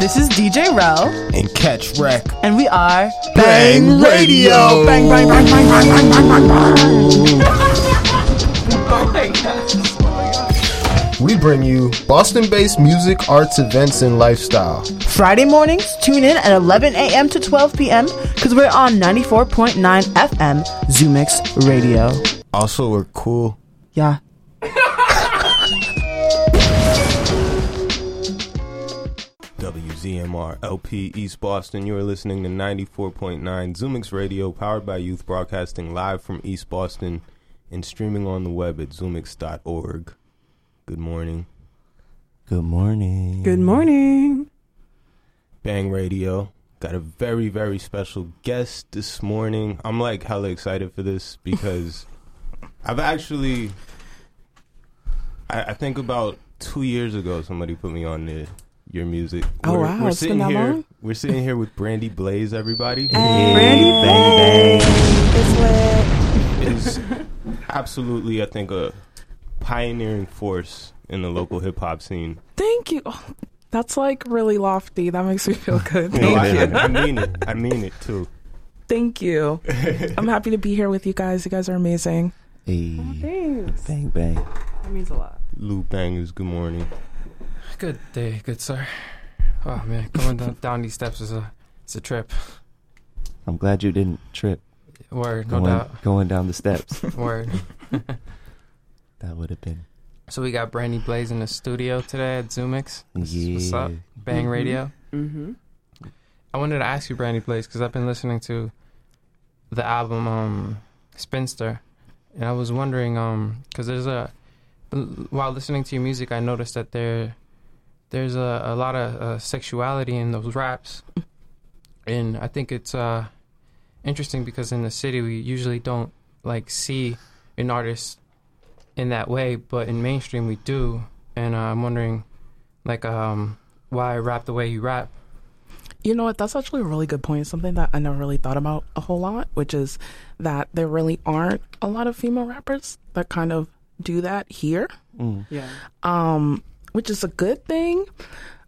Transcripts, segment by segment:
This is DJ Rel, and Catch Wreck. and we are Bang Radio. Bang, bang, bang, bang, bang, bang, bang, bang. We bring you Boston based music, arts, events, and lifestyle. Friday mornings, tune in at 11 a.m. to 12 p.m. because we're on 94.9 FM Zumix Radio. Also, we're cool. Yeah. WZMR LP East Boston. You are listening to 94.9 Zumix Radio, powered by Youth Broadcasting live from East Boston and streaming on the web at zumix.org. Good morning. Good morning. Good morning. Bang Radio. Got a very, very special guest this morning. I'm like hella excited for this because I've actually, I, I think about two years ago, somebody put me on the, your music. Oh, We're- wow, We're it's been sitting that here. long? We're sitting here with Brandie Blaze. Everybody Brandie bang, bang. is absolutely, I think, a pioneering force in the local hip hop scene. Thank you. Oh, that's like really lofty. That makes me feel good. No, Thank I, you. I mean it. I mean it too. Thank you. I'm happy to be here with you guys. You guys are amazing. Hey, oh, Thanks. bang bang. That means a lot. Lu Bangers. Good morning. Good day, good sir. Oh man, going down, down these steps is a it's a trip. I'm glad you didn't trip Word, no going doubt. going down the steps. Word. that would have been So we got Brandie Blaze in the studio today at Zumix. This is What's up? yeah. Bang Mhm. Radio. Mm-hmm. I wanted to ask you, Brandie Blaze, because I've been listening to the album um, Spinster, and I was wondering, um, because there's a while listening to your music, I noticed that there there's a, a lot of uh, sexuality in those raps, and I think it's uh, interesting because in the city we usually don't like see an artist in that way, but in mainstream we do, and uh, I'm wondering, like, um, why rap the way you rap. You know what? That's actually a really good point. Something that I never really thought about a whole lot, which is that there really aren't a lot of female rappers that kind of do that here. Mm. Yeah. um, which is a good thing,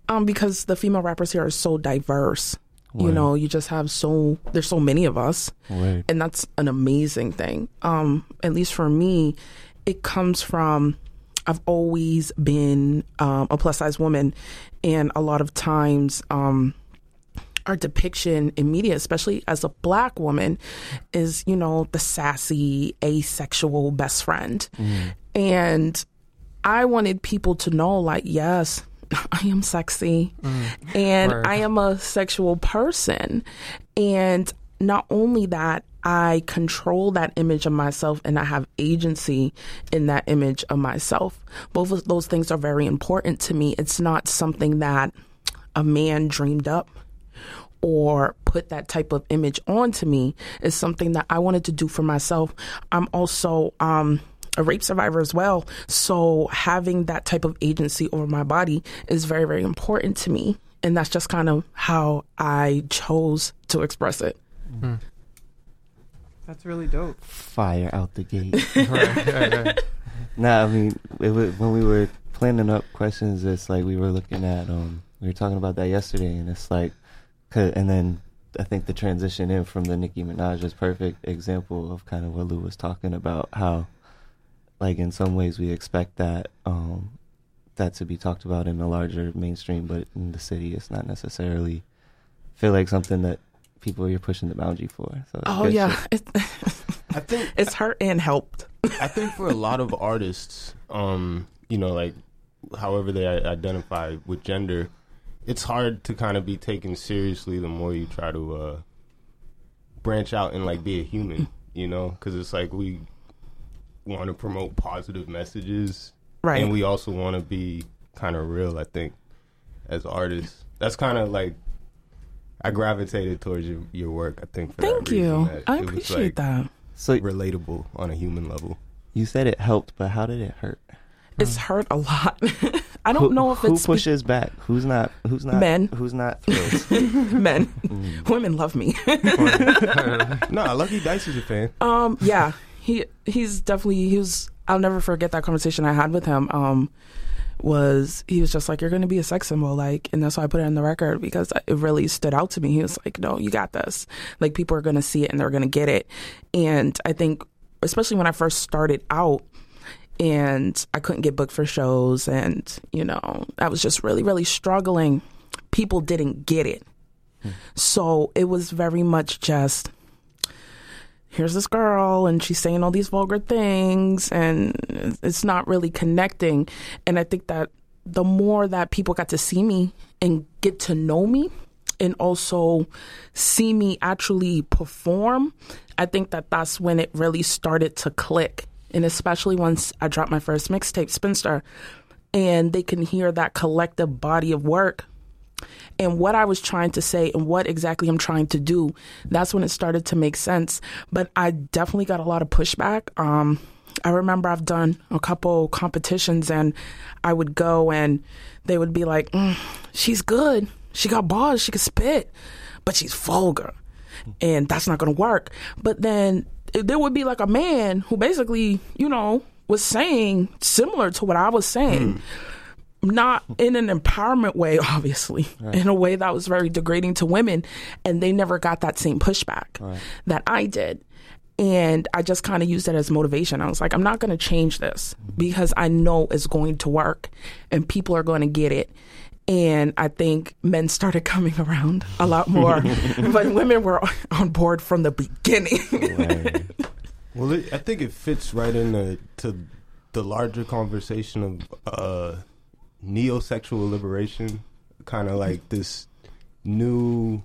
um, because the female rappers here are so diverse. You know, you just have so there's so many of us, Word. and that's an amazing thing. Um, at least for me, it comes from I've always been um, a plus size woman, and a lot of times. Um, our depiction in media, especially as a black woman, is, you know, the sassy, asexual best friend. And I wanted people to know, like, yes, I am sexy and Word. I am a sexual person. And not only that, I control that image of myself and I have agency in that image of myself. Both of those things are very important to me. It's not something that a man dreamed up or put that type of image onto me It's something that I wanted to do for myself. I'm also um, a rape survivor as well. So having that type of agency over my body is very, very important to me. And that's just kind of how I chose to express it. That's really dope. Fire out the gate. right, right, right. nah, I mean, it was, when we were planning up questions, it's like we were looking at um, we were talking about that yesterday, and it's like, 'cause- and then I think the transition in from the Nicki Minaj is perfect example of kind of what Lu was talking about. How, like, in some ways we expect that um, that to be talked about in the larger mainstream, but in the city, it's not necessarily feel like something that people you're pushing the boundary for. So Oh, yeah. shit. It, I think it's hurt and helped. I think for a lot of artists, um, you know, like however they identify with gender, it's hard to kind of be taken seriously the more you try to uh, branch out and like be a human, you know, because it's like we want to promote positive messages, Right. And we also want to be kind of real. I think as artists, that's kind of like I gravitated towards your your work. I think for Thank that reason, you. that I it was, appreciate like, that. So Relatable on a human level. you said it helped, but how did it hurt? It's hurt a lot. I don't who, know if who it's who pushes back. Who's not? Who's not? Men. Who's not thrilled? men. Mm. Women love me. no, Lucky Dice is a fan. Um, yeah, he he's definitely he was. I'll never forget that conversation I had with him. Um, was he was just like, You're gonna be a sex symbol, like and that's why I put it in the record because it really stood out to me. He was like, No, you got this. Like people are gonna see it and they're gonna get it. And I think especially when I first started out and I couldn't get booked for shows and, you know, I was just really, really struggling. People didn't get it. So it was very much just here's this girl and she's saying all these vulgar things and it's not really connecting. And I think that the more that people got to see me and get to know me and also see me actually perform, I think that that's when it really started to click. And especially once I dropped my first mixtape, Spinster, and they can hear that collective body of work and what I was trying to say and what exactly I'm trying to do, that's when it started to make sense. But I definitely got a lot of pushback. Um, I remember I've done a couple competitions and I would go and they would be like, mm, she's good. She got bars. She can spit, but she's vulgar. And that's not going to work. But then there would be like a man who basically, you know, was saying similar to what I was saying. Mm not in an empowerment way, obviously, right. in a way that was very degrading to women. And they never got that same pushback right. that I did. And I just kind of used it as motivation. I was like, I'm not going to change this because I know it's going to work and people are going to get it. And I think men started coming around a lot more, but women were on board from the beginning. right. Well, it, I think it fits right into to the larger conversation of uh, neo-sexual liberation, kind of like this new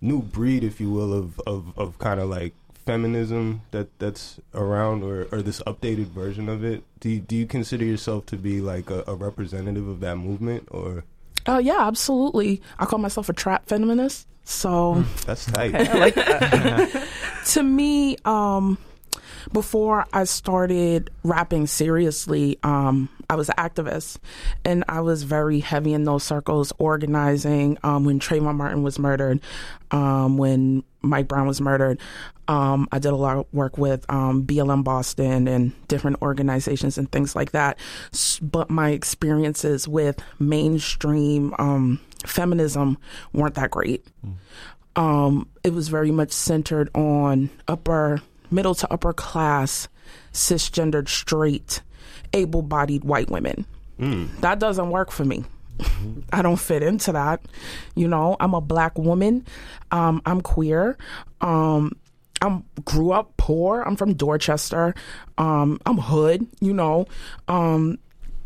new breed, if you will, of of, of kind of like feminism that that's around, or or this updated version of it. Do you, do you consider yourself to be like a, a representative of that movement, or? Oh uh, yeah, absolutely. I call myself a trap feminist. So hmm, that's tight. Like that. to me, um, before I started rapping seriously, um, I was an activist and I was very heavy in those circles, organizing um, when Trayvon Martin was murdered, um, when Mike Brown was murdered. Um, I did a lot of work with um, BLM Boston and different organizations and things like that. But my experiences with mainstream um, feminism weren't that great. Mm. it was very much centered on upper middle to upper class, cisgendered, straight, able bodied white women. Mm. That doesn't work for me. Mm-hmm. I don't fit into that. You know, I'm a black woman. Um, I'm queer. Um, I grew up poor. I'm from Dorchester. Um, I'm hood. You know, um,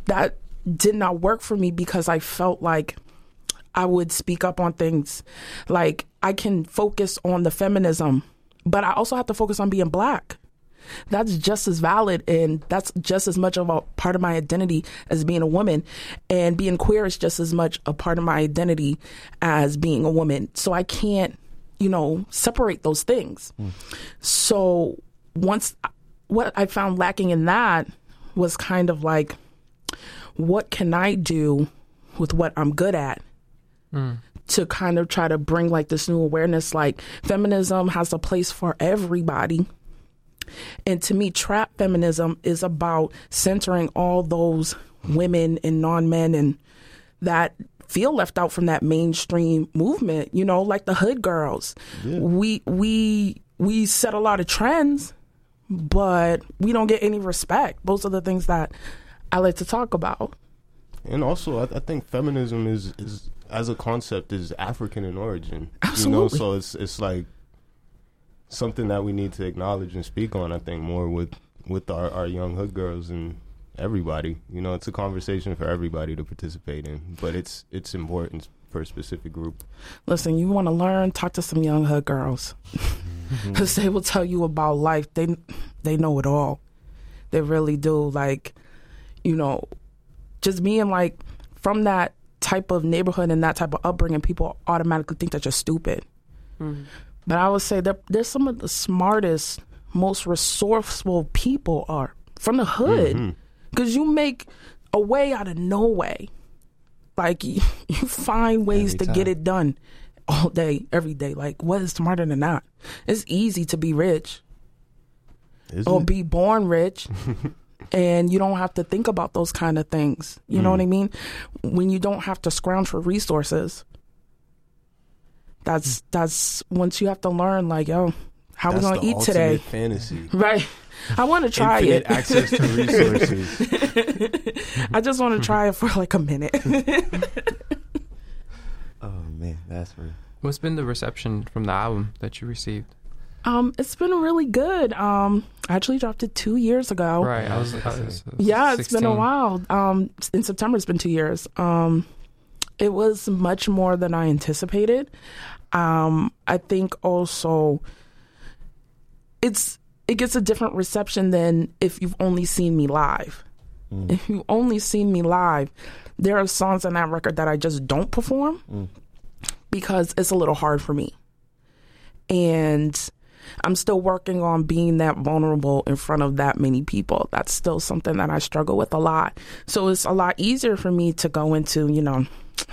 that did not work for me because I felt like I would speak up on things. Like I can focus on the feminism but I also have to focus on being black. That's just as valid and that's just as much of a part of my identity as being a woman. And being queer is just as much a part of my identity as being a woman. So I can't, you know, separate those things. Mm. So once what I found lacking in that was kind of like, what can I do with what I'm good at? Mm to kind of try to bring like this new awareness like feminism has a place for everybody. And to me, trap feminism is about centering all those women and non men and that feel left out from that mainstream movement, you know, like the hood girls. Yeah. We we we set a lot of trends, but we don't get any respect. Those are the things that I like to talk about. And also, I, I think feminism is is as a concept is African in origin. Absolutely. You know, so it's it's like something that we need to acknowledge and speak on. I think more with with our, our young hood girls and everybody. You know, it's a conversation for everybody to participate in, but it's it's important for a specific group. Listen, you want to learn? Talk to some young hood girls, because they will tell you about life. They they know it all. They really do. Like, you know, just being like from that type of neighborhood and that type of upbringing, people automatically think that you're stupid. Mm-hmm. But I would say that there's some of the smartest, most resourceful people are from the hood because mm-hmm. you make a way out of no way. Like you, you find ways to get it done all day, every day. Like what is smarter than that? It's easy to be rich. Is or it? be born rich and you don't have to think about those kind of things. You know Mm. what I mean? When you don't have to scrounge for resources. That's that's once you have to learn like, yo, how we That's gonna the eat today? Fantasy. Right. I want to try Infinite it. access to resources. I just want to try it for like a minute. Oh man, that's real. What's been the reception from the album that you received? um, it's been really good. Um, I actually dropped it two years ago. Right, I was. I was Yeah, it's been a while. Um, in September, it's been two years. Um, it was much more than I anticipated. Um, I think also it's it gets a different reception than if you've only seen me live. If you've only seen me live, there are songs on that record that I just don't perform because it's a little hard for me. And I'm still working on being that vulnerable in front of that many people. That's still something that I struggle with a lot. So it's a lot easier for me to go into, you know,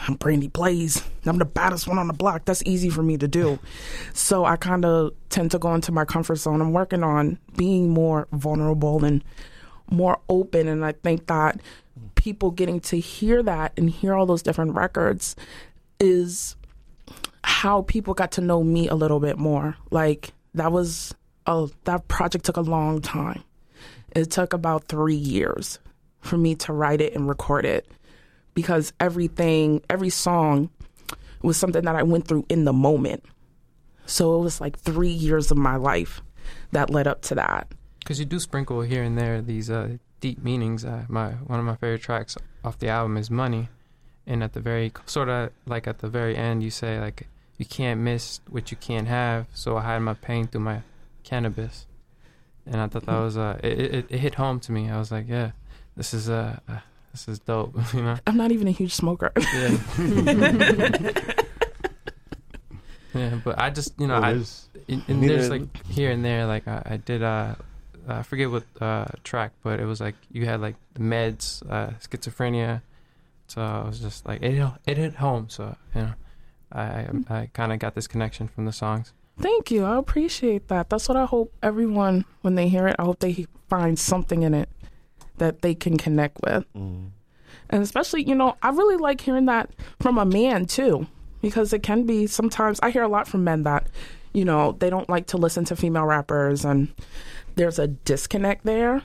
I'm Brandie Blaze. I'm the baddest one on the block. That's easy for me to do. So I kind of tend to go into my comfort zone. I'm working on being more vulnerable and more open. And I think that people getting to hear that and hear all those different records is how people got to know me a little bit more. Like that was a that project took a long time. It took about 3 years for me to write it and record it because everything every song was something that I went through in the moment. So it was like 3 years of my life that led up to that. Because you do sprinkle here and there these uh, deep meanings. Uh, my one of my favorite tracks off the album is "Money," and at the very sort of like at the very end, you say like you can't miss what you can't have, so I hide my pain through my cannabis. And I thought that was uh, it, it, it hit home to me. I was like, yeah, this is uh, uh this is dope, you know. I'm not even a huge smoker. Yeah. yeah, but I just you know Well, I there's- and, and there's like here and there like I, I did uh I forget what uh track but it was like you had like the meds uh schizophrenia so I was just like it hit- it hit home so you know I I, I kind of got this connection from the songs Thank you. I appreciate that. That's what I hope everyone, when they hear it, I hope they find something in it that they can connect with. Mm. And especially, you know, I really like hearing that from a man too, because it can be sometimes I hear a lot from men that, you know, they don't like to listen to female rappers and there's a disconnect there.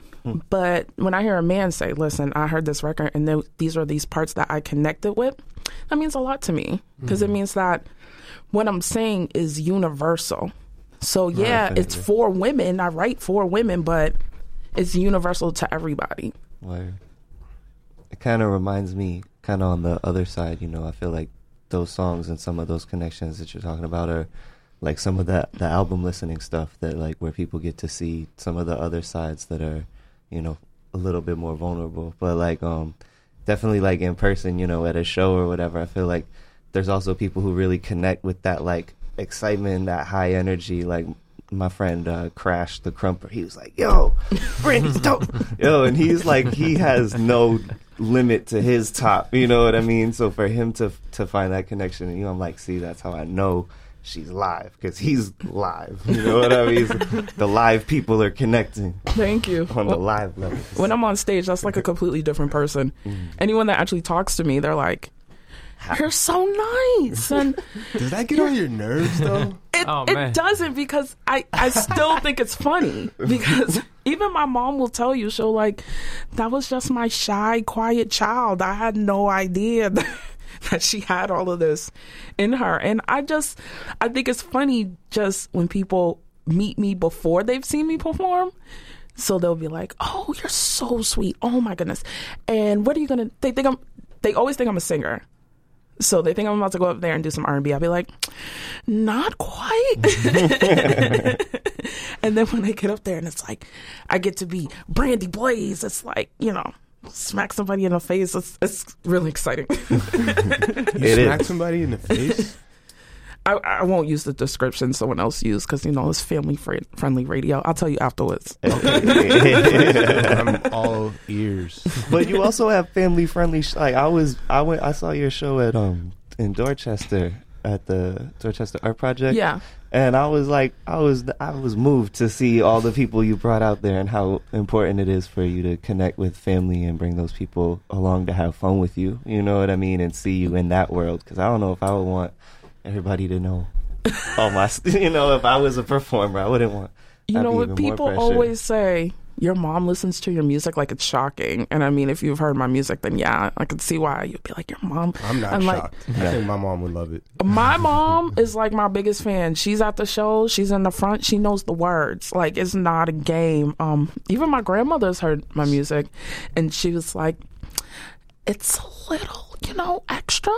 But when I hear a man say, listen, I heard this record and th- these are these parts that I connected with, that means a lot to me because it means that what I'm saying is universal. So yeah, it's definitely. for women. I write for women, but it's universal to everybody. Word. It kind of reminds me, kind of on the other side, you know, I feel like those songs and some of those connections that you're talking about are like some of that the album listening stuff that like where people get to see some of the other sides that are, you know, a little bit more vulnerable. But like um definitely like in person, you know, at a show or whatever, I feel like there's also people who really connect with that like excitement, that high energy. Like my friend uh, Crash the Crumper, he was like, "Yo, Brandie's dope." Yo, and he's like, he has no limit to his top. You know what I mean? So for him to to find that connection, you know, I'm like, see, that's how I know she's live because he's live. You know what I mean? the live people are connecting Thank you. on the live level. when I'm on stage, that's like a completely different person. Mm. Anyone that actually talks to me, they're like, "You're so nice," and Does that get on your nerves though? it, Oh, it doesn't because I I still think it's funny because even my mom will tell you she'll like that was just my shy, quiet child. I had no idea that, that she had all of this in her, and I just I think it's funny just when people meet me before they've seen me perform. So they'll be like, "Oh, you're so sweet. Oh my goodness." And what are you gonna? They think I'm. They always think I'm a singer. So they think I'm about to go up there and do some R&B. I'll be like, not quite. and then when I get up there and it's like, I get to be Brandie Blaze. It's like, you know, smack somebody in the face. It's, it's really exciting. You It smack is. somebody in the face. I, I won't use the description someone else used because, you know, it's family fri- friendly radio. I'll tell you afterwards. I'm all ears. but you also have family friendly. Sh- like I was, I went, I saw your show at um in Dorchester, at the Dorchester Art Project. Yeah. and I was like, I was I was moved to see all the people you brought out there and how important it is for you to connect with family and bring those people along to have fun with you. You know what I mean, and see you in that world. Because I don't know if I would want everybody to know all my. You know, if I was a performer, I wouldn't want. You that'd know what people always say? Your mom listens to your music like it's shocking. And I mean, if you've heard my music, then yeah, I can see why you'd be like, your mom. I'm not I'm like- shocked. I think my mom would love it. My mom is like my biggest fan. She's at the show. She's in the front. She knows the words. Like it's not a game. Um, even my grandmother's heard my music, and she was like, "It's a little, you know, extra."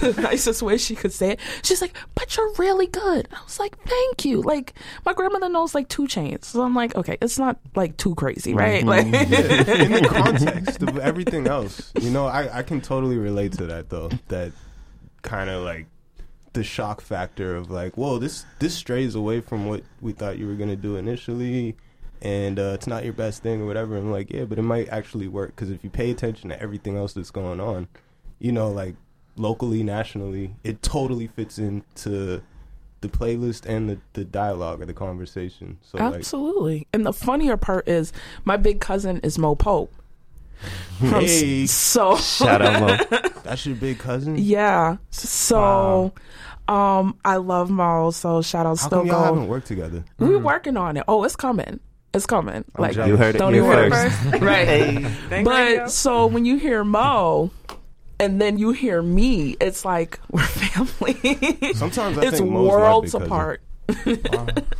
The nicest way she could say it. She's like, "But you're really good." I was like, "Thank you." Like my grandmother knows like two chains, so I'm like, "Okay, it's not like too crazy, right?" Mm-hmm. Like, in the context of everything else. You know, I, I can totally relate to that though. That kind of like the shock factor of like, whoa, this this strays away from what we thought you were gonna do initially, and uh, it's not your best thing or whatever. I'm like, yeah, but it might actually work because if you pay attention to everything else that's going on, you know, like locally, nationally, it totally fits into the playlist and the, the dialogue or the conversation. So like, Absolutely. And the funnier part is my big cousin is Moe Pope. From s- Hey. So Shout out Moe. that's your big cousin. yeah. So um I love Moe, so shout out How still come y'all haven't worked together? We're working on it. Oh, it's coming. It's coming. like jealous. You heard it don't here even worry. first. right. But so when you hear Moe and then you hear me, it's like we're family. Sometimes I it's think Moe's my worlds big cousin. apart.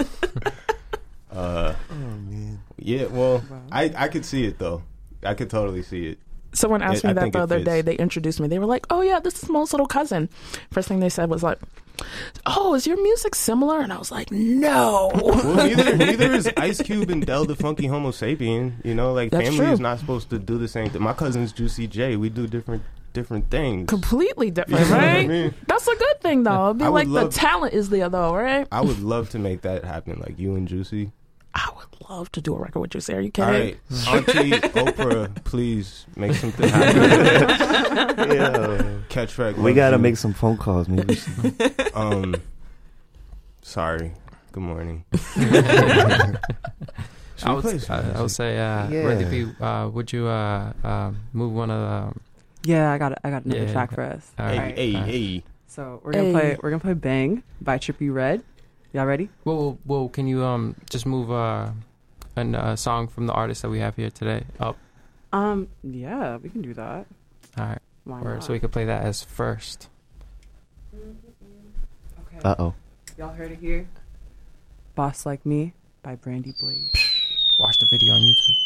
Uh, man. yeah, well, I I could see it though. I could totally see it. Someone asked I me that the it other day. They introduced me. They were like, "Oh yeah, this is Moe's little cousin." First thing they said was like, "Oh, is your music similar?" And I was like, "No." Well, neither neither is Ice Cube and Del the Funky Homosapien. You know, like That's family true. is not supposed to do the same thing. My cousin's Juicy J. We do different different things. Completely different, what I right? mean? That's a good thing, though. It'd be like the talent is there, though, right? I would love to make that happen, like you and Juicy. I would love to do a record with you. Sarah. you All kidding? right, Auntie Oprah, please make something happen. Yeah. Catch Wreck. We gotta you. make some phone calls. Maybe. Um, sorry. Good morning. I would, I, I would say, uh, Yeah. Randy P, uh, would you uh, uh, move one of the? Yeah, I got I got another Yeah. track for us. All Hey, right. hey, All right. hey. So we're gonna Hey. play we're gonna play Bang by Trippy Red. Y'all ready? Well, well, can you um just move uh, a uh, song from the artist that we have here today up? Um, yeah, we can do that. All right, Why or not? so we could play that as first. okay. Uh oh. Y'all heard it here. Boss Like Me by Brandie Blaze. Watch the video on YouTube.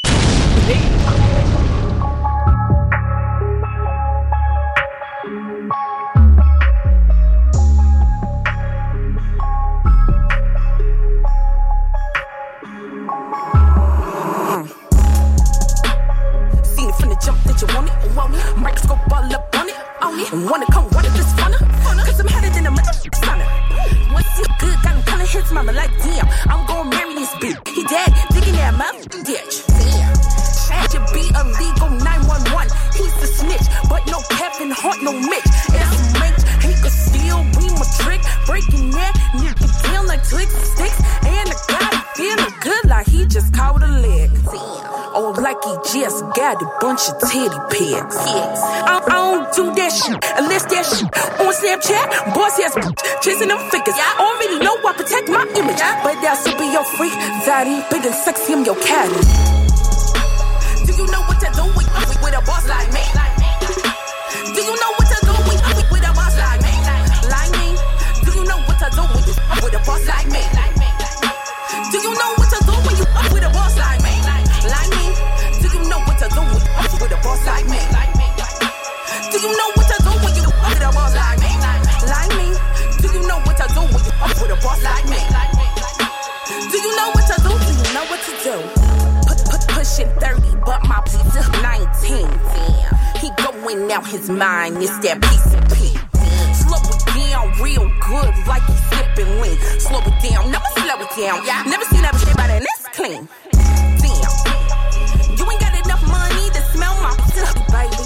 You want it. Want it. Microscope all up on it. On it. Wanna come it this funner. Cause I'm headed in the mother sauna. What's it good? Got him calling his mama like damn. I'm gonna marry this bitch. He dead. Digging that mouth ditch. Damn. Should be illegal 911. He's the snitch, but no Kevin Hart, no Mitch. It's trick. Breaking that, nigga down like twigs and sticks. And I got him feeling good like he just caught a leg. Oh, like he just got a bunch of titty pics. I, I don't do that shit unless that shit on Snapchat. Boss ass chasing them figures. Already know I protect my image, but that's should be your freak. Ain't big and sexy, I'm your caddy. Do you know with, a boss like me? Do you know what to do when you up with a boss like me? Like me? Do you know what to do with, you with a boss like me? Do you know what to do when you up with a boss like me? Like me? Do you know what to do when you up with a boss like me? Do you know what to do? Do you know what to do? Pushing 30, but my pizza 19. Damn. He going out his mind, it's that piece of pee real good, like you sipping lean. Slow it down, never slow it down. Yeah, Never seen that shit by that this clean. Damn, you ain't got enough money to smell my pussy, baby.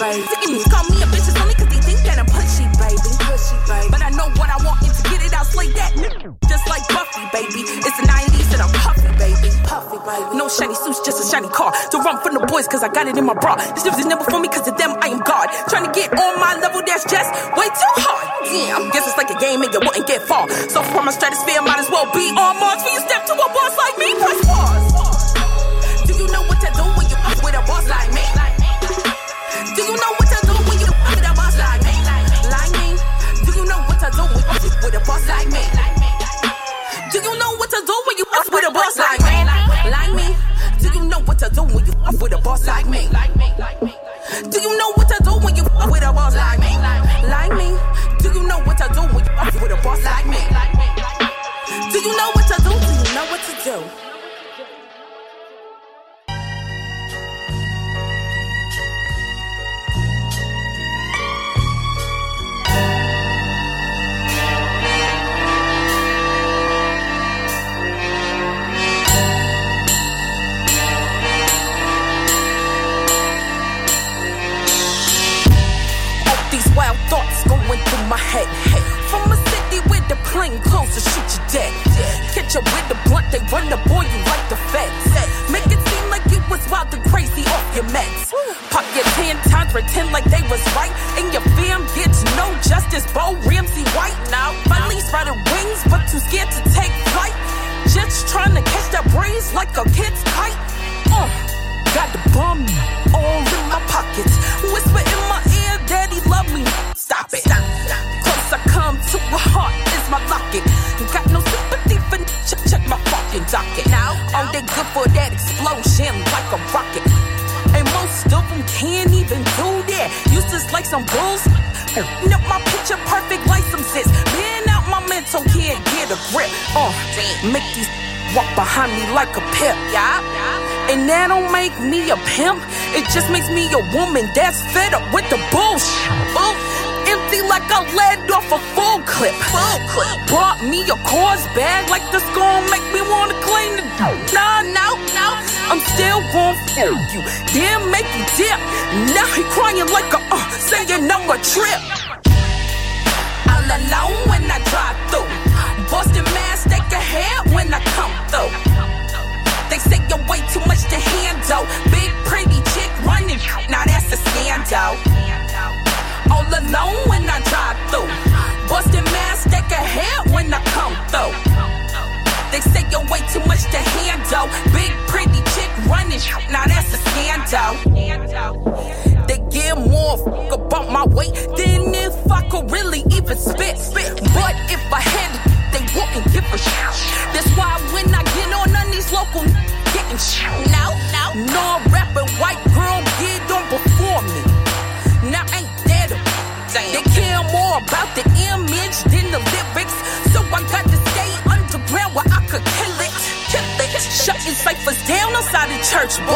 Baby, niggas call me a bitch only 'cause they think that I'm pushy, baby. Pushy, baby. But I know what I want and to get it out, slay that nigga. Just like Buffy, baby. It's the 90s and I'm puffy. No shiny suits, just a shiny car. To run from the boys, cause I got it in my bra. This lives is never for me, cause of them I am God. Trying to get on my level, that's just way too hard. Damn, guess it's like a game and you wouldn't get far. So from my stratosphere, might as well be on Mars. When you step to a boss like me, press pause. Do you know what to do when you fuck with a boss like me? Do you know what to do when you fuck with a boss like me? Like me? Do you know what to do when you fuck with a boss like me? Do you know what to do when you fuck with a boss like me? When with a boss like me? Do you know what to do when you up with a boss like me? Like me? Do you know what to do when you up with a boss like me? Do you know what to do? Do you know what to do?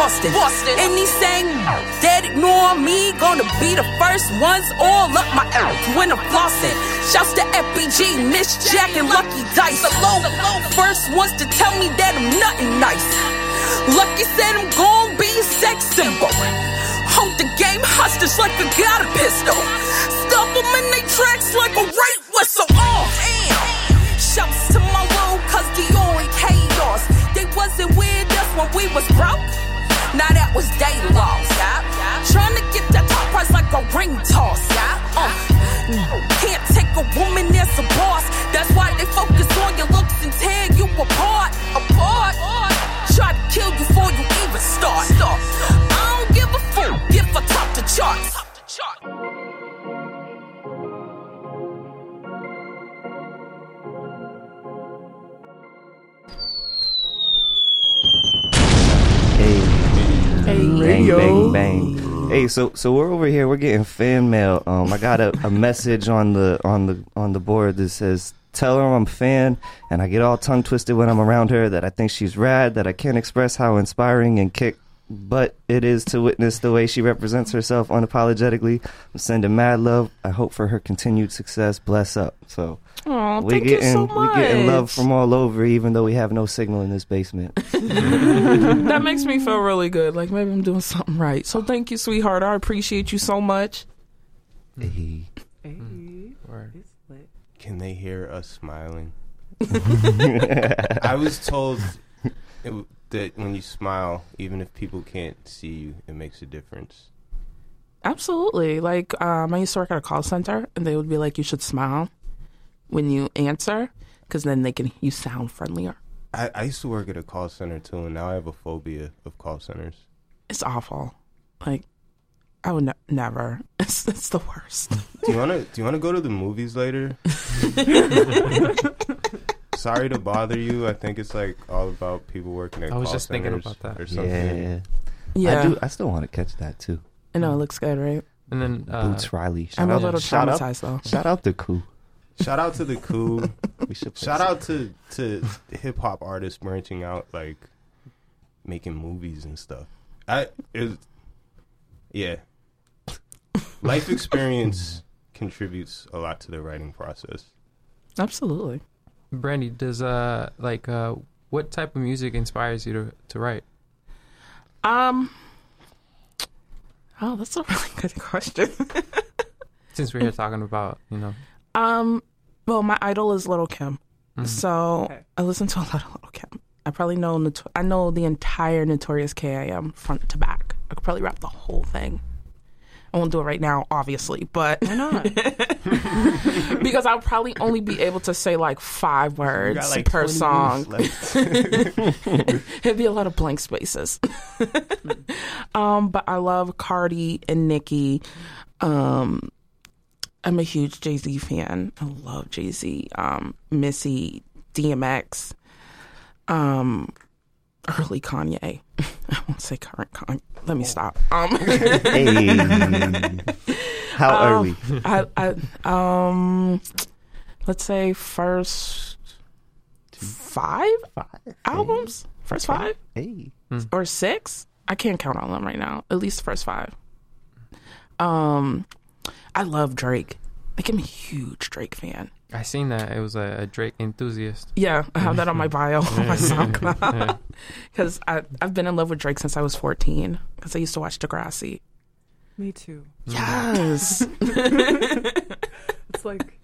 Boston. Boston. Saying that ignore me, gonna be the first ones all up my ass when I'm flossing. Shouts to FBG, Miss Jack, and Lucky Dice. First ones to tell me that I'm nothing nice. Lucky said I'm gonna be a sex symbol. Hold the game hostage like I got a pistol. Stuff them in they tracks like a rape whistle. Oh, damn. Shouts to my little cuz Dior and chaos. They wasn't with us when we was broke. Was day loss. Trying to get that top price like a ring toss. Uh, can't take a woman as a boss. That's why they focus on your looks and tear you. Apart. Radio. bang, bang. Hey, so so we're over here. We're getting fan mail. Um, I got a, a message on the on the on the board that says, "Tell her I'm a fan," and I get all tongue twisted when I'm around her. That I think she's rad. That I can't express how inspiring and kick but it is to witness the way she represents herself unapologetically. I'm sending mad love. I hope for her continued success. Bless up. So Aw, we thank getting you so we getting love from all over, even though we have no signal in this basement. that makes me feel really good. Like maybe I'm doing something right. So thank you, sweetheart. I appreciate you so much. Hey. Hey, mm. Word. it's lit. Can they hear us smiling? I was told it, w- that when you smile, even if people can't see you, it makes a difference. Absolutely. Like um, I used to work at a call center, and they would be like, "You should smile when you answer, because then they can you sound friendlier." I, I used to work at a call center too, and now I have a phobia of call centers. It's awful. Like I would ne- never. It's it's the worst. Do you wanna Do you wanna go to the movies later? Sorry to bother you. I think it's like all about people working at I was call just thinking about that. or something. Yeah, Yeah, I do. I still want to catch that too. I know it looks good, right? And then uh, Boots Riley. Shout I'm a out, little shout out, traumatized though. shout out to Coup. Shout out to the cool. We should Shout some- out to to hip hop artists branching out, like making movies and stuff. I is yeah. Life experience contributes a lot to the writing process. Absolutely. Brandie, does uh like uh what type of music inspires you to to write? Um. Oh, that's a really good question. Since we're here talking about you know Um, well, my idol is Lil Kim, Mhm. so Okay. I listen to a lot of Lil Kim. I probably know Noto- I know the entire Notorious K.I.M. front to back. I could probably rap the whole thing. I won't do it right now, obviously, but Why not? because I'll probably only be able to say like five words got, like, per song. It'd be a lot of blank spaces. um, but I love Cardi and Nicki. Um, I'm a huge Jay Z fan. I love Jay Z. Um, Missy, DMX, um, early Kanye. I won't say current Kanye. Let me stop. Um, Hey, how Um, early? I, I, um, let's say first five five. albums. First five Hey, or six. I can't count on them right now. At least the first five. Um, I love Drake. Like I'm a huge Drake fan. I seen that it was a, a Drake enthusiast. Yeah, I have that on my bio on my SoundCloud Yeah. because I've been in love with Drake since I was 14 because I used to watch Degrassi. Me too. Mm. Yes. It's like,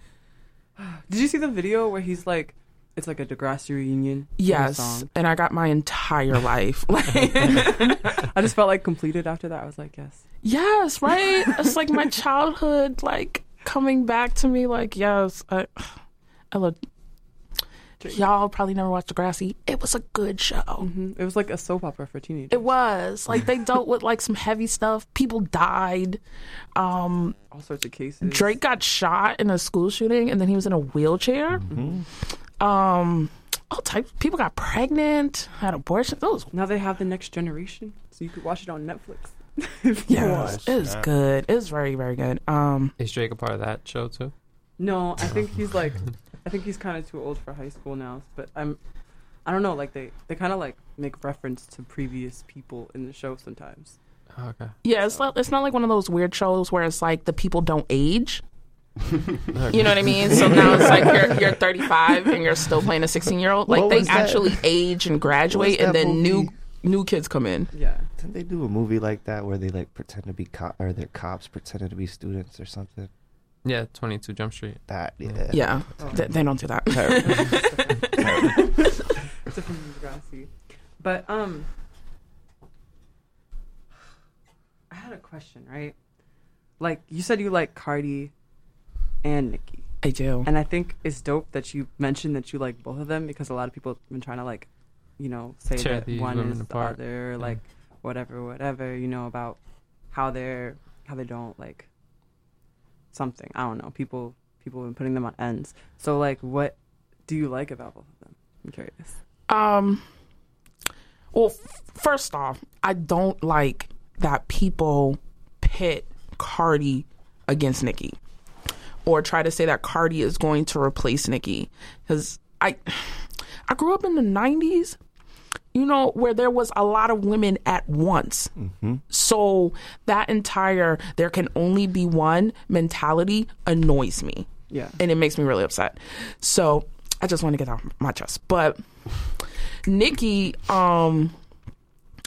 did you see the video where he's like, it's like a Degrassi reunion? yes. song? And I got my entire life. Like, I just felt like completed after that. I was like, yes. yes, right? It's like my childhood, like coming back to me. Like, yes, I, I love. Y'all probably never watched Degrassi. It was a good show. hmm It was like a soap opera for teenagers. It was like they dealt with like some heavy stuff. People died. Um, All sorts of cases. Drake got shot in a school shooting, and then he was in a wheelchair. Um, all types. People got pregnant, had abortions. Those Now they have the next generation, so you could watch it on Netflix. If you yes, want. it was good. It was very very good. Um, Is Drake a part of that show too? No, I think he's like, I think he's kind of too old for high school now. But I'm, I don't know. Like they, they kind of like make reference to previous people in the show sometimes. Oh, okay. yeah, it's not, it's not like one of those weird shows where it's like the people don't age. You know what I mean? So now it's like you're you're 35 and you're still playing a 16 year old. Like they was that? actually age and graduate, and then movie? new kids come in. Yeah. didn't they do a movie like that where they like pretend to be cop or they're cops pretending to be students or something? Yeah, Twenty Two Jump Street. That yeah. Yeah, they, they don't do that. Different from Degrassi. But um, I had a question, right? Like you said, you like Cardi and Nicki, I do. and I think it's dope that you mentioned that you like both of them because a lot of people have been trying to like, you know, say Tear that one is apart. the other, Yeah. like whatever, whatever, you know, about how they're how they don't like something. I don't know. People people have been putting them on ends. So like, what do you like about both of them? I'm curious. Um. Well, f- first off, I don't like that people pit Cardi against Nicki, or try to say that Cardi is going to replace Nicki, because I, I grew up in the '90s, you know, where there was a lot of women at once. So that entire "there can only be one" mentality annoys me Yeah. and it makes me really upset. So I just want to get that off my chest. But Nicki, um,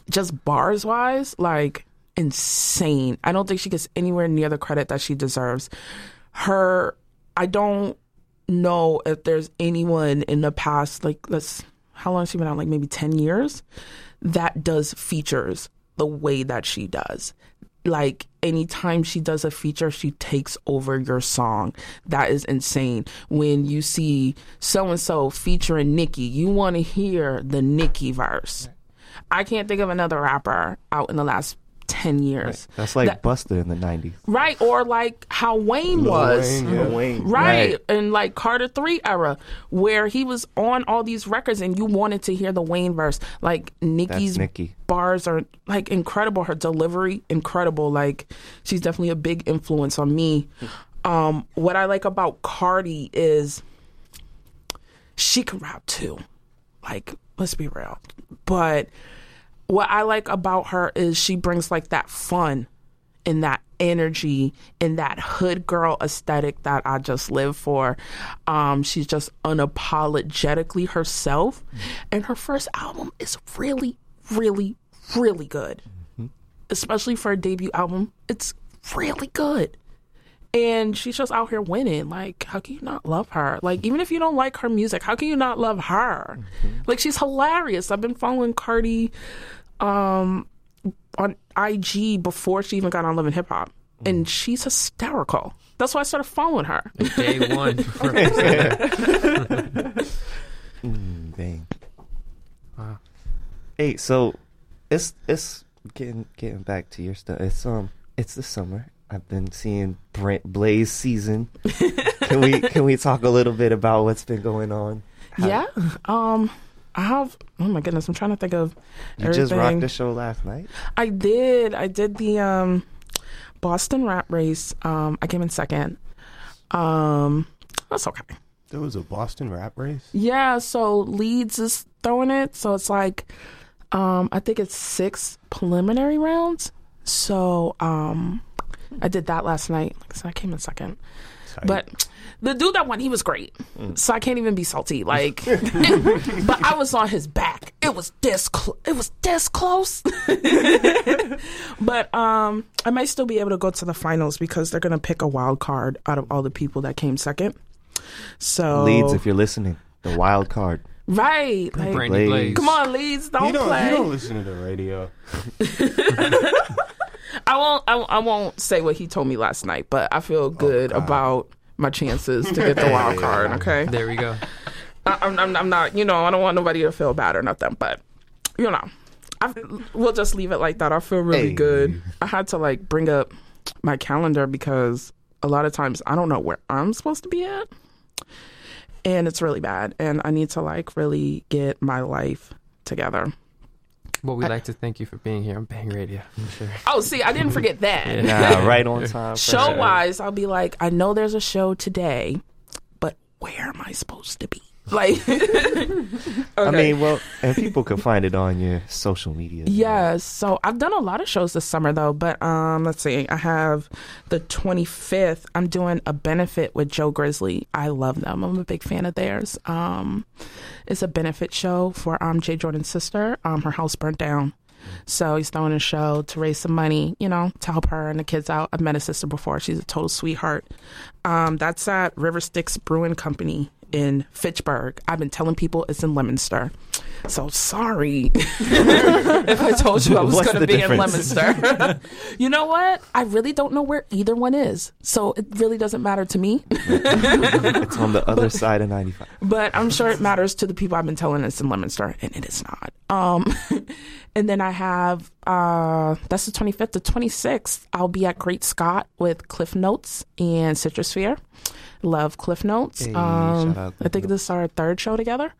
just bars wise, like insane. I don't think she gets anywhere near the credit that she deserves. Her, I don't know if there's anyone in the past, like let's how long has she been out? Like maybe 10 years that does features the way that she does. Like anytime she does a feature, she takes over your song. That is insane. When you see so and so featuring Nicki, you want to hear the Nicki verse. I can't think of another rapper out in the last 10 years. That's like That- Busta in the '90s. Right, or like how Wayne was. Wayne, yeah. Wayne. Right. in like Carter 3 era, where he was on all these records and you wanted to hear the Wayne verse. Like Nicki's Nicki. bars are like incredible. Her delivery, incredible. Like she's definitely a big influence on me. Um, what I like about Cardi is she can rap too. Like, let's be real. But what I like about her is she brings like that fun and that energy and that hood girl aesthetic that I just live for. Um, she's just unapologetically herself. Mm-hmm. And her first album is really, really, really good. Mm-hmm. Especially for a debut album. It's really good. And she's just out here winning. Like, how can you not love her? Like, even if you don't like her music, how can you not love her? Mm-hmm. Like, she's hilarious. I've been following Cardi um on IG before she even got on Love and Hip Hop. And she's hysterical. That's why I started following her. Day one. Mm, dang. Hey, so it's it's getting getting back to your stuff. It's um it's the summer. I've been seeing Brent Blaze season. can we can we talk a little bit about what's been going on? How- yeah. Um I have oh my goodness, I'm trying to think of You just everything. rocked the show last night. I did. I did the um Boston rap race. Um I came in second. Um that's okay. There was a Boston rap race. Yeah, so Leeds is throwing it. So it's like um I think it's six preliminary rounds. So um I did that last night. Like I said, I came in second. Tight. But the dude that won, he was great. So I can't even be salty. Like, but I was on his back. It was this. Cl- it was this close. but um, I might still be able to go to the finals because they're gonna pick a wild card out of all the people that came second. So Leeds, if you're listening, the wild card. right, like, Brandie Blaze. Blaze. come on, Leeds, don't, you don't, play. you don't listen to the radio. I won't. I, I won't say what he told me last night, but I feel good about my chances to get the wild card. Okay. There we go. I, I'm, I'm, I'm not, you know, I don't want nobody to feel bad or nothing, but you know, I, we'll just leave it like that. I feel really Hey. good. I had to like bring up my calendar because a lot of times I don't know where I'm supposed to be at, and it's really bad. And I need to like really get my life together. Well, we'd like to thank you for being here on Bang Radio. I'm sure. Oh, see, I didn't forget that. Nah, right on time. for show sure. wise, I'll be like, I know there's a show today, but where am I supposed to be? Like, I mean, well, and people can find it on your social media. Yes. So I've done a lot of shows this summer though, but um let's see. I have the 25th. I'm doing a benefit with Joe Grizzly. I love them. I'm a big fan of theirs. Um it's a benefit show for um Jay Jordan's sister. Um her house burnt down. So he's throwing a show to raise some money, you know, to help her and the kids out. I've met his sister before. She's a total sweetheart. Um, that's at River Styx Brewing Company in Fitchburg. I've been telling people it's in Leominster. So sorry if I told you I was going to be difference? in Leominster. you know what? I really don't know where either one is. So it really doesn't matter to me. It's on the other side of 95. but I'm sure it matters to the people I've been telling it's in Leominster, and it is not. Um, and then I have uh, that's the 25th, the 26th. I'll be at Great Scott with Cliff Notes and Citrosphere. Love Cliff Notes. Hey, um, I think this is our third show together.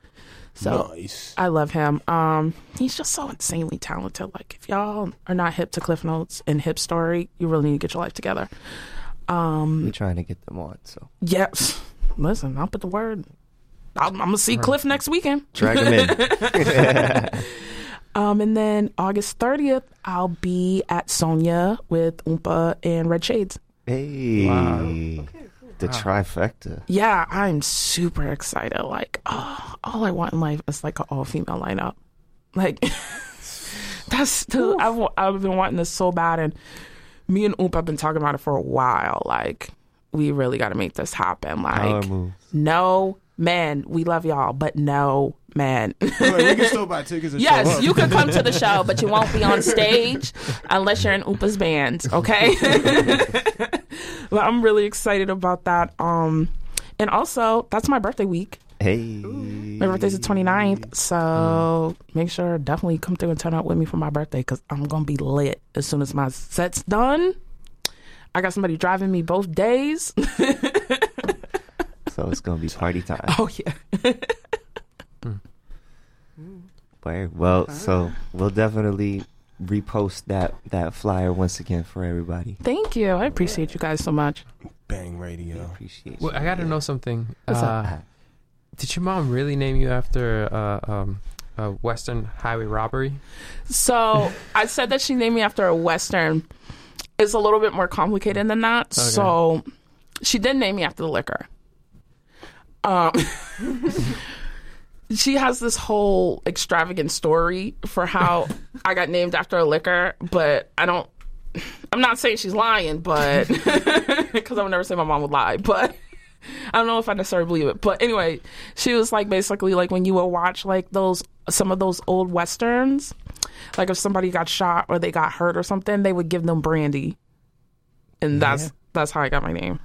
So nice. I love him. Um, he's just so insanely talented. Like if y'all are not hip to Cliff Notes and Hip Story, you really need to get your life together. Um, We're trying to get them on, so Yes. Listen, I'll put the word. I'm, I'm gonna see Cliff next weekend. drag them in. Um, and then August 30th, I'll be at Sonia with Oompa and Red Shades. hey, the trifecta. Yeah, I'm super excited. Like, oh, all I want in life is like an all female lineup. Like, that's the, I've, I've been wanting this so bad. And me and Oompa have been talking about it for a while. Like, we really got to make this happen. Like, no, man, we love y'all, but no, mad. Like, we can still buy tickets and show Yes, up. you could come to the show, but you won't be on stage unless you're in Oompa's band, okay? but I'm really excited about that. Um, and also, that's my birthday week. Hey. My birthday's the 29th, so make sure definitely come through and turn out with me for my birthday because I'm gonna be lit as soon as my set's done. I got somebody driving me both days. So it's gonna be party time. oh yeah. Word. Well, so we'll definitely repost that that flyer once again for everybody. Thank you. I appreciate you guys so much. Bang radio. Appreciate Well, you. I got to know something. What's up? Uh, did your mom really name you after uh, um, a Western highway robbery? So I said that she named me after a Western. It's a little bit more complicated than that. So she did name me after the liquor. Um, she has this whole extravagant story for how I got named after a liquor, but I don't. I'm not saying she's lying, but because I would never say my mom would lie, but. I don't know if I necessarily believe it, but anyway, she was like basically like when you would watch like those some of those old westerns, like if somebody got shot or they got hurt or something, they would give them brandy, and that's that's how I got my name.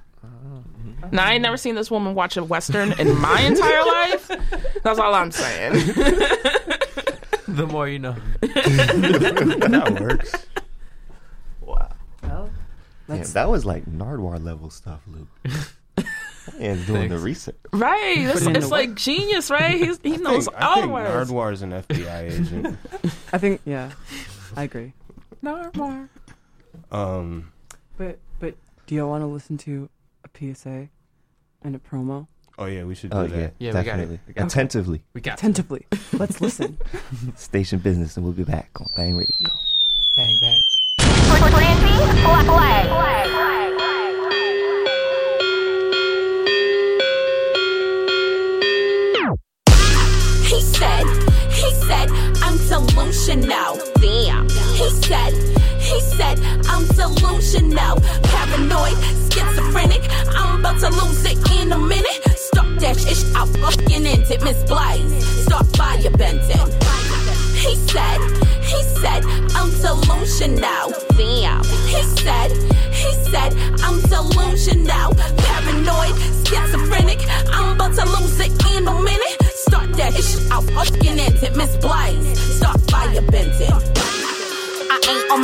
Now I ain't never seen this woman watch a western in my entire life. That's all I'm saying. the more you know. that works. Well, Man, that was like Nardwuar level stuff, Luke. and doing the research. right? It's, it's the like genius, right? He's, he I knows think, I all think the words. Nardwuar is an FBI agent. I think yeah, I agree. Nardwuar. um, But but do y'all want to listen to a PSA and a promo? oh yeah, we should oh, do Oh that. yeah, Yeah, we got it. definitely. We got. Attentively, We got Tentatively, let's listen. station business, and we'll be back on Bang Radio. bang bang.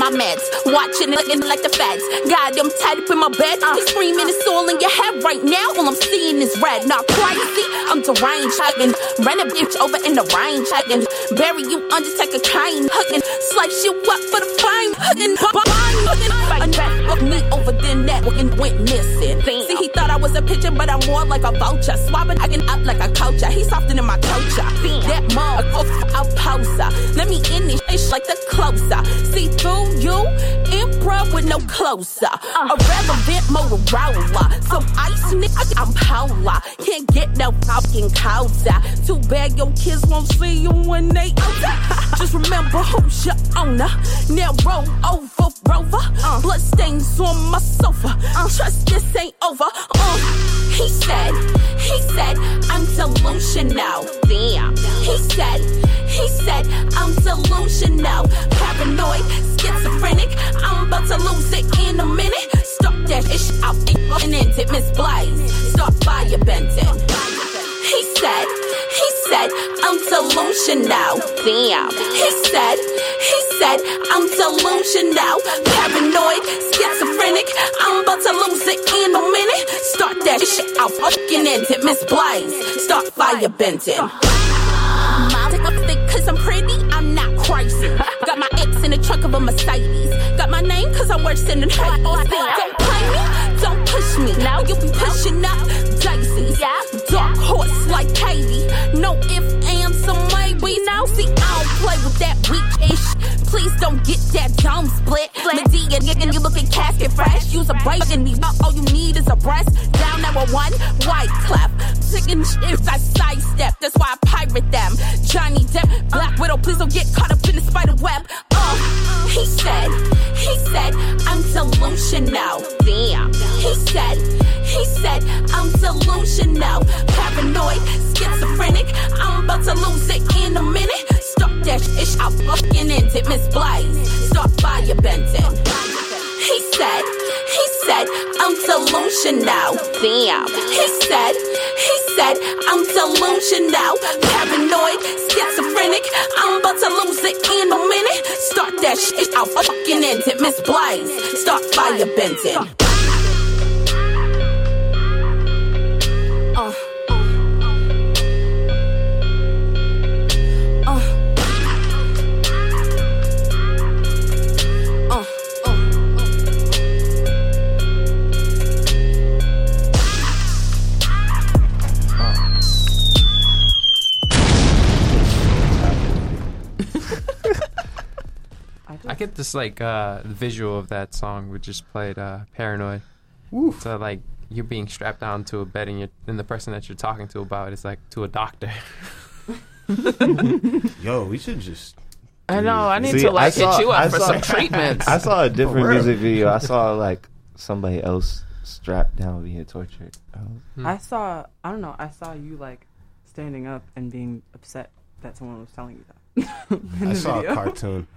My meds. Watching it looking like the feds. God, I'm tied up in my bed. Uh. He's screaming, it's all in your head right now. All I'm seeing is red. Not crazy, I'm deranged. Hugging. Run a bitch over in the range. Hugging. Bury you under take a kind. Hugging. Slice you up for the fine. Hugging. Bang. Hugging. Undress of me over the network and went missing. See, he thought I was a pigeon, but I'm more like a vulture. Swabbing, hugging up like a culture. He's softening my culture. That mug, a poser. Let me in this ish like the closer. See through you, improv with no closer. Irrelevant Motorola. Some ice nigga, I'm Paula. Can't get no fucking closer. Too bad your kids won't see you when they older. Just remember who's your owner. Now roll over, rover. Blood stains on my sofa. Trust this ain't over. Uh, he said, he said, I'm delusional. Damn. He said, he said, I'm delusional. Paranoid, schizophrenic. I'm about to lose it in a minute. Stop that shit out and end it. Miss Blaze, start fire bending. He said, he said, I'm delusional. Damn. He said, he said, I'm delusional. Paranoid, schizophrenic. I'm about to lose it in a minute. Start that shit out, fucking end it. Miss Blaze, start fire bending. Mom, take a stick cause I'm pretty, I'm not crazy. Got my ex in the trunk of a Mercedes. Got my name cause I'm worse than Hades. Don't play me, push me. Now you be pushing up daisies. Dark horse like Katie. No if, ands, or. Now see, I don't play with that weak ish. Please don't get that dome split. Medea, nigga, you looking casket fresh. Use a brace and me. All you need is a breast. Down number one, white clap. Chicken shit, I sidestep. That's why I pirate them. Johnny Depp, Black Widow, please don't get caught up in the spider web. Uh, he said, he said, I'm delusional. Damn. He said, he said, I'm delusional, paranoid, schizophrenic. I'm about to lose it in a minute. Stop that shit, I'll fucking end it, Miss Blaze. Stop fire bending. He said, he said, I'm delusional. Damn. He said, he said, I'm delusional, paranoid, schizophrenic. I'm about to lose it in a minute. Start that shit, I'll fucking end it, Miss Blaze. Start fire bending. Get this like uh visual of that song we just played, uh Paranoid. So like you're being strapped down to a bed and you're and the person that you're talking to about is like to a doctor. Yo, we should just. I know. I need See, to like saw- hit you I up for saw- some treatments. I saw a different music video. I saw like somebody else strapped down being tortured. I Hmm. I saw. I don't know. I saw you like standing up and being upset that someone was telling you that. I saw video. a cartoon.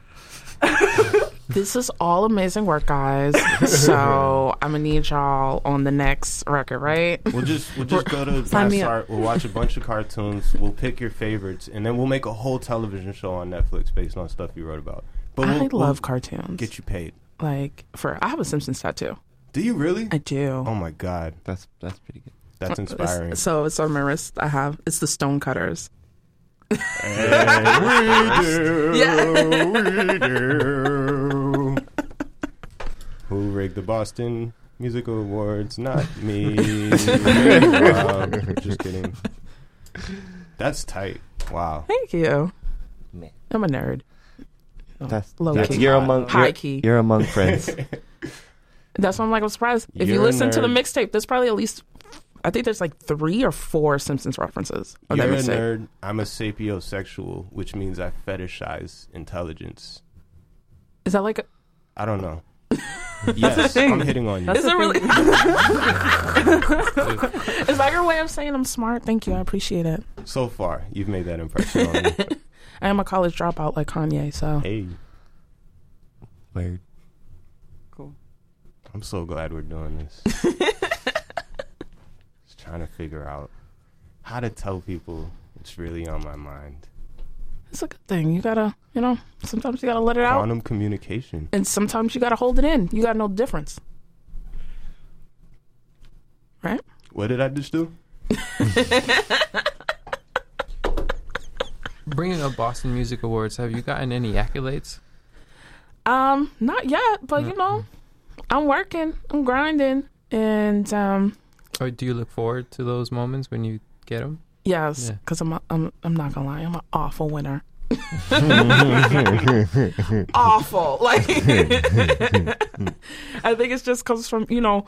This is all amazing work, guys. so I'm gonna need y'all on the next record, right? We'll just we'll just go to Sign me Mass up. Art. We'll watch a bunch of cartoons. We'll pick your favorites, and then we'll make a whole television show on Netflix based on stuff you wrote about. But we'll, we'll love cartoons. Get you paid. like for I have a Simpsons tattoo. Do you really? I do. Oh my god, That's that's pretty good. that's It's- inspiring. so it's on my wrist. I have it's the Stonecutters. And we do, Yeah. we do. Who rigged the Boston Music Awards? Not me. Rob. Um, just kidding. That's tight. Wow. Thank you. I'm a nerd. Oh, that's, Low that's key. you're among High you're, key. you're among friends. That's why I'm like I'm surprised. If you You're a listen to the nerd. mixtape, there's probably at least I think there's like three or four Simpsons references You're a mixtape. nerd. I'm a sapiosexual, which means I fetishize intelligence. Is that like a, I don't know. yes, I'm hitting on you. That's is the it really? is that your way of saying I'm smart? Thank you. I appreciate it. So far, you've made that impression on me. I am a college dropout like Kanye, so Hey, Weird. Cool. I'm so glad we're doing this. Just trying to figure out how to tell people what's really on my mind. it's a good thing. You gotta, you know, sometimes you gotta let it out, Quantum communication. and sometimes you gotta hold it in. You gotta know the difference, right? What did I just do? Bringing up Boston Music Awards, have you gotten any accolades? Um, not yet, but you know, I'm working, I'm grinding, and um, Or do you look forward to those moments when you get them? yes, Yeah. because I'm, a, I'm, I'm not gonna lie, I'm an awful winner. awful, like I think it's just comes from you know,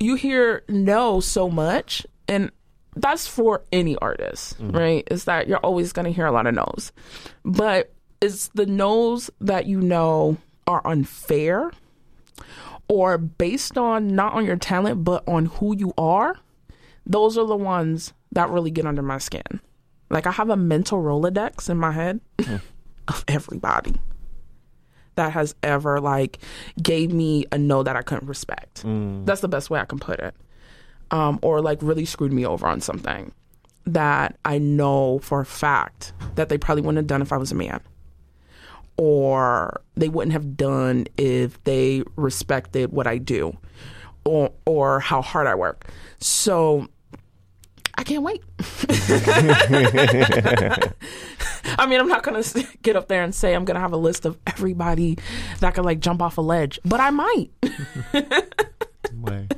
you hear no so much, and that's for any artist, mm-hmm. right? Is that you're always gonna hear a lot of no's, but it's the no's that you know are unfair or based on not on your talent but on who you are those are the ones that really get under my skin. Like i have a mental rolodex in my head of everybody that has ever like gave me a no that i couldn't respect. That's the best way i can put it. Um, or like really screwed me over on something that i know for a fact that they probably wouldn't have done if i was a man or they wouldn't have done if they respected what I do or or how hard I work. So I can't wait. I mean, I'm not going to get up there and say I'm going to have a list of everybody that could like jump off a ledge, but I might. Weird.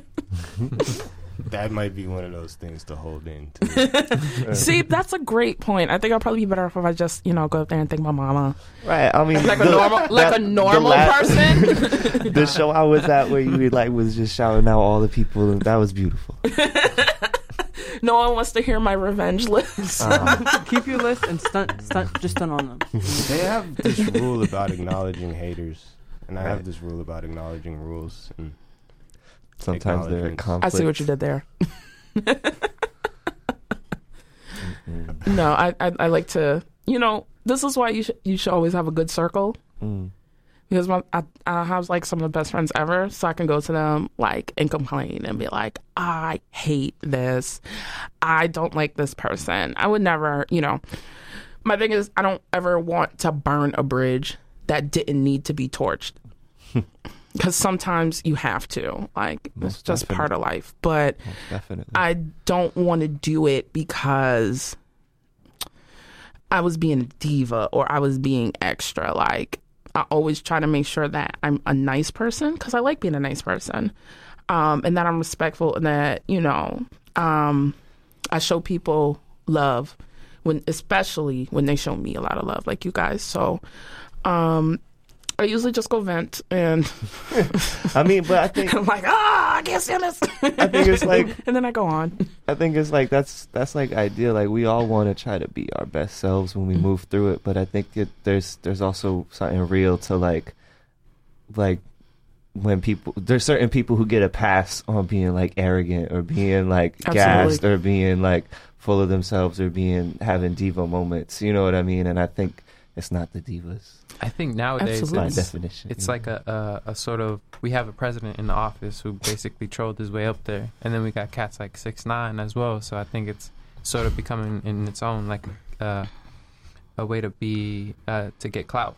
That might be one of those things to hold in. See, that's a great point. I think I'll probably be better off if I just, you know, go up there and thank my mama. Right. I mean, Like a the- normal like that- a the normal person. the show I was at where you like was just shouting out all the people. That was beautiful. no one wants to hear my revenge list. Uh-huh. Keep your list and stunt, stunt, just stunt on them. they have this rule about acknowledging haters, and I have this rule about acknowledging rules. And sometimes they're in Acknowledgements. I see what you did there. no, I, I I like to. You know, this is why you should you should always have a good circle Mm. because my, I I have like some of the best friends ever, so I can go to them like and complain and be like, I hate this, I don't like this person. I would never, you know. My thing is, I don't ever want to burn a bridge that didn't need to be torched. Because sometimes you have to, like it's Most just part of life. But definitely. I don't want to do it because I was being a diva or I was being extra. Like, I always try to make sure that I'm a nice person because I like being a nice person um, and that I'm respectful and that, you know, um, I show people love when, especially when they show me a lot of love, like you guys. So, um, I usually just go vent and I mean, but I think I'm like, ah, I can't stand this. I think it's like and then I go on. I think it's like that's that's like ideal. Like we all want to try to be our best selves when we move through it, but I think it, there's there's also something real to like like when people there's certain people who get a pass on being like arrogant or being like Absolutely. gassed or being like full of themselves or being having diva moments. You know what I mean? And I think it's not the divas I think nowadays Absolutely. it's, definition. it's you know? like a, a a sort of we have a president in the office who basically trolled his way up there, and then we got cats like six nine as well. So I think it's sort of becoming in its own like uh, a way to be uh, to get clout.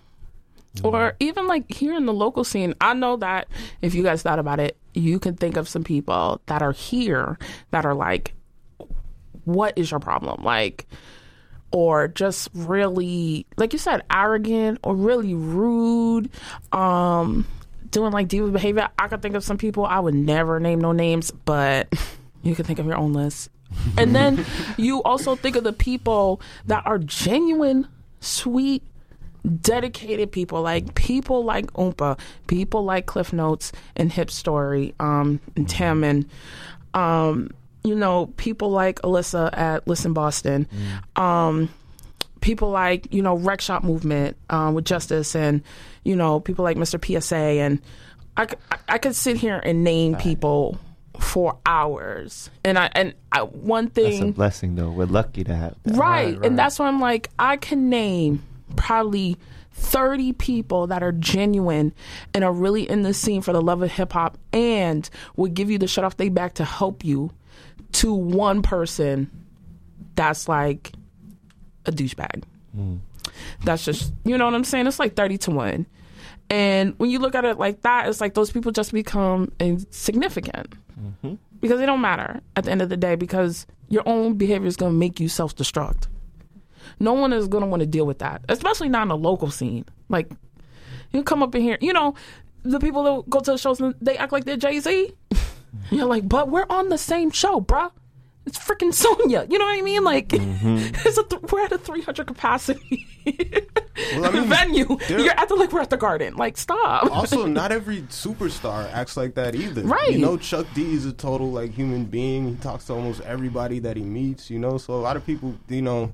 Or even like here in the local scene, I know that if you guys thought about it, you can think of some people that are here that are like, what is your problem? Like, or just really, like you said, arrogant or really rude, um, doing like diva behavior. I could think of some people, I would never name no names, but you can think of your own list. and then you also think of the people that are genuine, sweet, dedicated people, like people like Oompa, people like Cliff Notes and Hip Story, um, and Tim, and um, you know, people like Alyssa at Listen Boston, um, people like you know Rec Shop Movement um, with Justice, and you know people like Mr. PSA, and I, I could sit here and name people for hours, and I and I, one thing that's a blessing though. We're lucky to have that. right, and that's why I'm like I can name probably 30 people that are genuine and are really in the scene for the love of hip hop and would give you the shut off their back to help you to one person that's like a douchebag. That's just you know what I'm saying? It's like 30 to 1. And when you look at it like that, it's like those people just become insignificant mm-hmm. because they don't matter at the end of the day because your own behavior is going to make you self destruct. No one is going to want to deal with that, especially not in the local scene. Like, you come up in here, you know, the people that go to the shows and they act like they're Jay Z. You're like, but we're on the same show, bruh. It's freaking Sonia. You know what I mean? Like, mm-hmm. it's a th- we're at a 300 capacity Well, I mean, venue. You're acting like we're at the garden. Like, stop. also, not every superstar acts like that either. Right. You know, Chuck D is a total like human being. He talks to almost everybody that he meets. You know, so a lot of people, you know,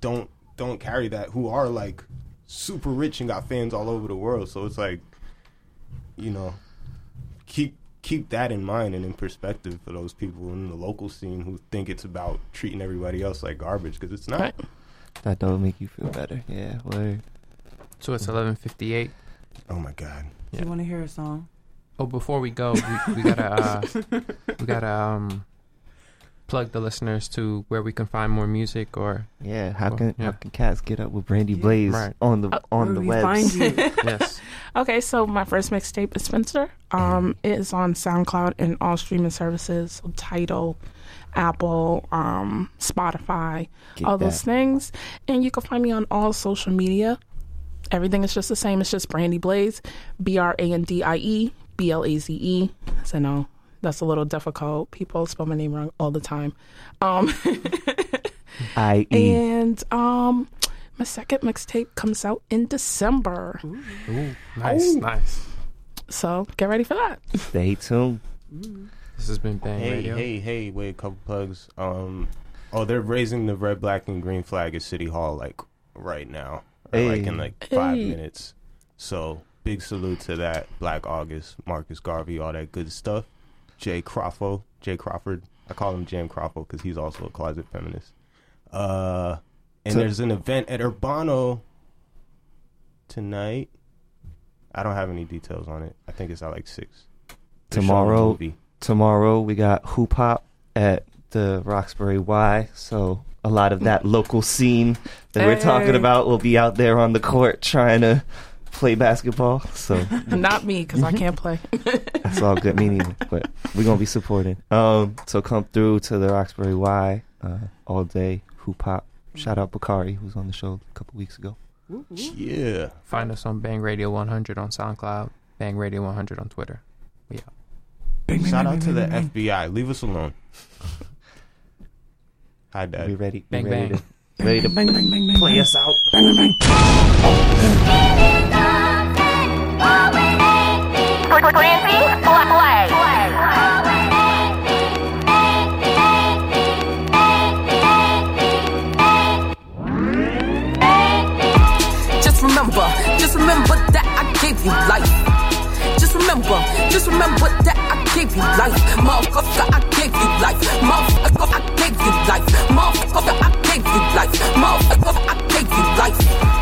don't don't carry that who are like super rich and got fans all over the world. So it's like, you know, keep keep that in mind and in perspective for those people in the local scene who think it's about treating everybody else like garbage because it's not. Right. That don't make you feel better. Yeah, word. So it's eleven fifty eight. Oh my god. Do you want to hear a song? Oh, before we go, we, we gotta uh, we gotta um, plug the listeners to where we can find more music or Yeah, how Cool, can yeah. how can cats get up with Brandie Yeah. Blaze Right. on the on the we web? find you? yes. Okay, so my first mixtape is Spinster Um, it is on SoundCloud and all streaming services, so Tidal, Apple, um, Spotify, Get all those things. And you can find me on all social media. Everything is just the same. It's just Brandie Blaze, B R A N D I E B L A Z E. So no, that's a little difficult. People spell my name wrong all the time. Um, I E. and um, my second mixtape comes out in December. Ooh, nice, Oh. nice. So get ready for that. Stay tuned. This has been Bang Hey, Radio. hey, hey! Wait, a couple plugs. Um, oh, they're raising the red, black, and green flag at City Hall like right now, or like in like five Hey. minutes. So big salute to that. Black August, Marcus Garvey, all that good stuff. Jay Crawford. Jay Crawford. I call him Jam Crawford because he's also a closet feminist. Uh, and So- there's an event at Urbano tonight. I don't have any details on it. I think it's at like six. They're Tomorrow, tomorrow we got hoop hop at the Roxbury Y. So a lot of that local scene that we're talking about will be out there on the court trying to play basketball. So Not me, because I can't play. that's all good. Me neither, but we're gonna be supporting. Um, so come through to the Roxbury Y uh, all day hoop hop. Shout out Bakari who was on the show a couple weeks ago. Yeah. Find us on Bang Radio 100 on SoundCloud, Bang Radio 100 on Twitter. Yeah. out. Shout out to the FBI. Leave us alone. Hi, Dad. We ready? Bang, we ready bang. to ready to bang, bang, bang, bang. play us out. Bang, bang, just remember just remember that I gave you life. Just remember, just remember that I gave you life. Motherfucker, I gave you life. Motherfucker, I gave you life. Motherfucker, I gave you life. Motherfucker, I gave you life.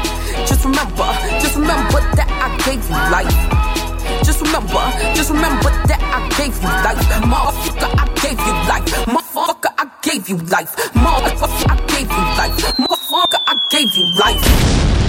Just remember, just remember that I gave you life. Just remember, just remember that I gave you life. Motherfucker, I gave you life. Motherfucker, I gave you life. Motherfucker, I gave you life. Motherfucker, I gave you life.